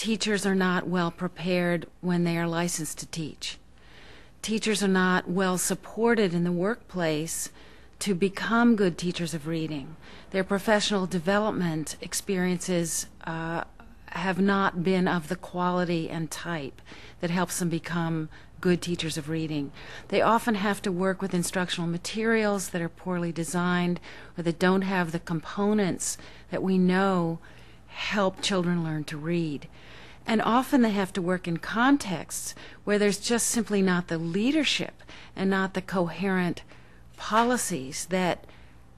teachers are not well prepared when they are licensed to teach. Teachers are not well supported in the workplace to become good teachers of reading. Their professional development experiences uh, have not been of the quality and type that helps them become good teachers of reading. They often have to work with instructional materials that are poorly designed or that don't have the components that we know help children learn to read. And often they have to work in contexts where there's just simply not the leadership and not the coherent policies that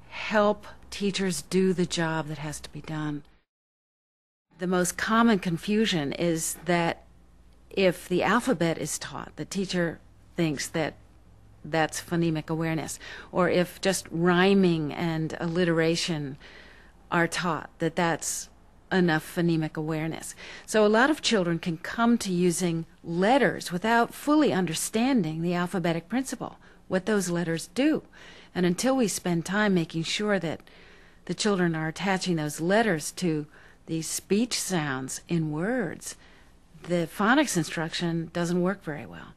help teachers do the job that has to be done. The most common confusion is that if the alphabet is taught, the teacher thinks that that's phonemic awareness, or if just rhyming and alliteration are taught, that that's enough phonemic awareness. So a lot of children can come to using letters without fully understanding the alphabetic principle, what those letters do. And until we spend time making sure that the children are attaching those letters to these speech sounds in words, the phonics instruction doesn't work very well.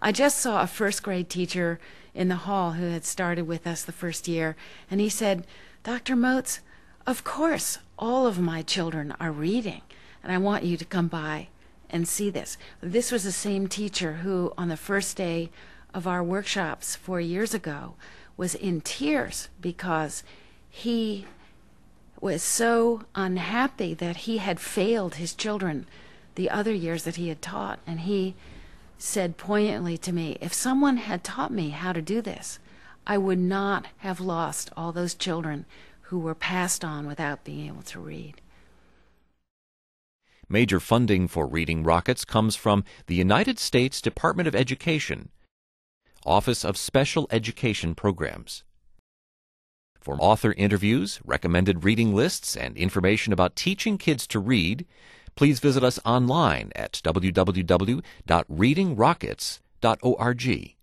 I just saw a first grade teacher in the hall who had started with us the first year, and he said, Dr. Moats, of course, all of my children are reading, and I want you to come by and see this. This was the same teacher who, on the first day of our workshops four years ago, was in tears because he was so unhappy that he had failed his children the other years that he had taught. And he said poignantly to me, If someone had taught me how to do this, I would not have lost all those children who were passed on without being able to read. Major funding for Reading Rockets comes from the United States Department of Education, Office of Special Education Programs. For author interviews, recommended reading lists, and information about teaching kids to read, please visit us online at www.readingrockets.org.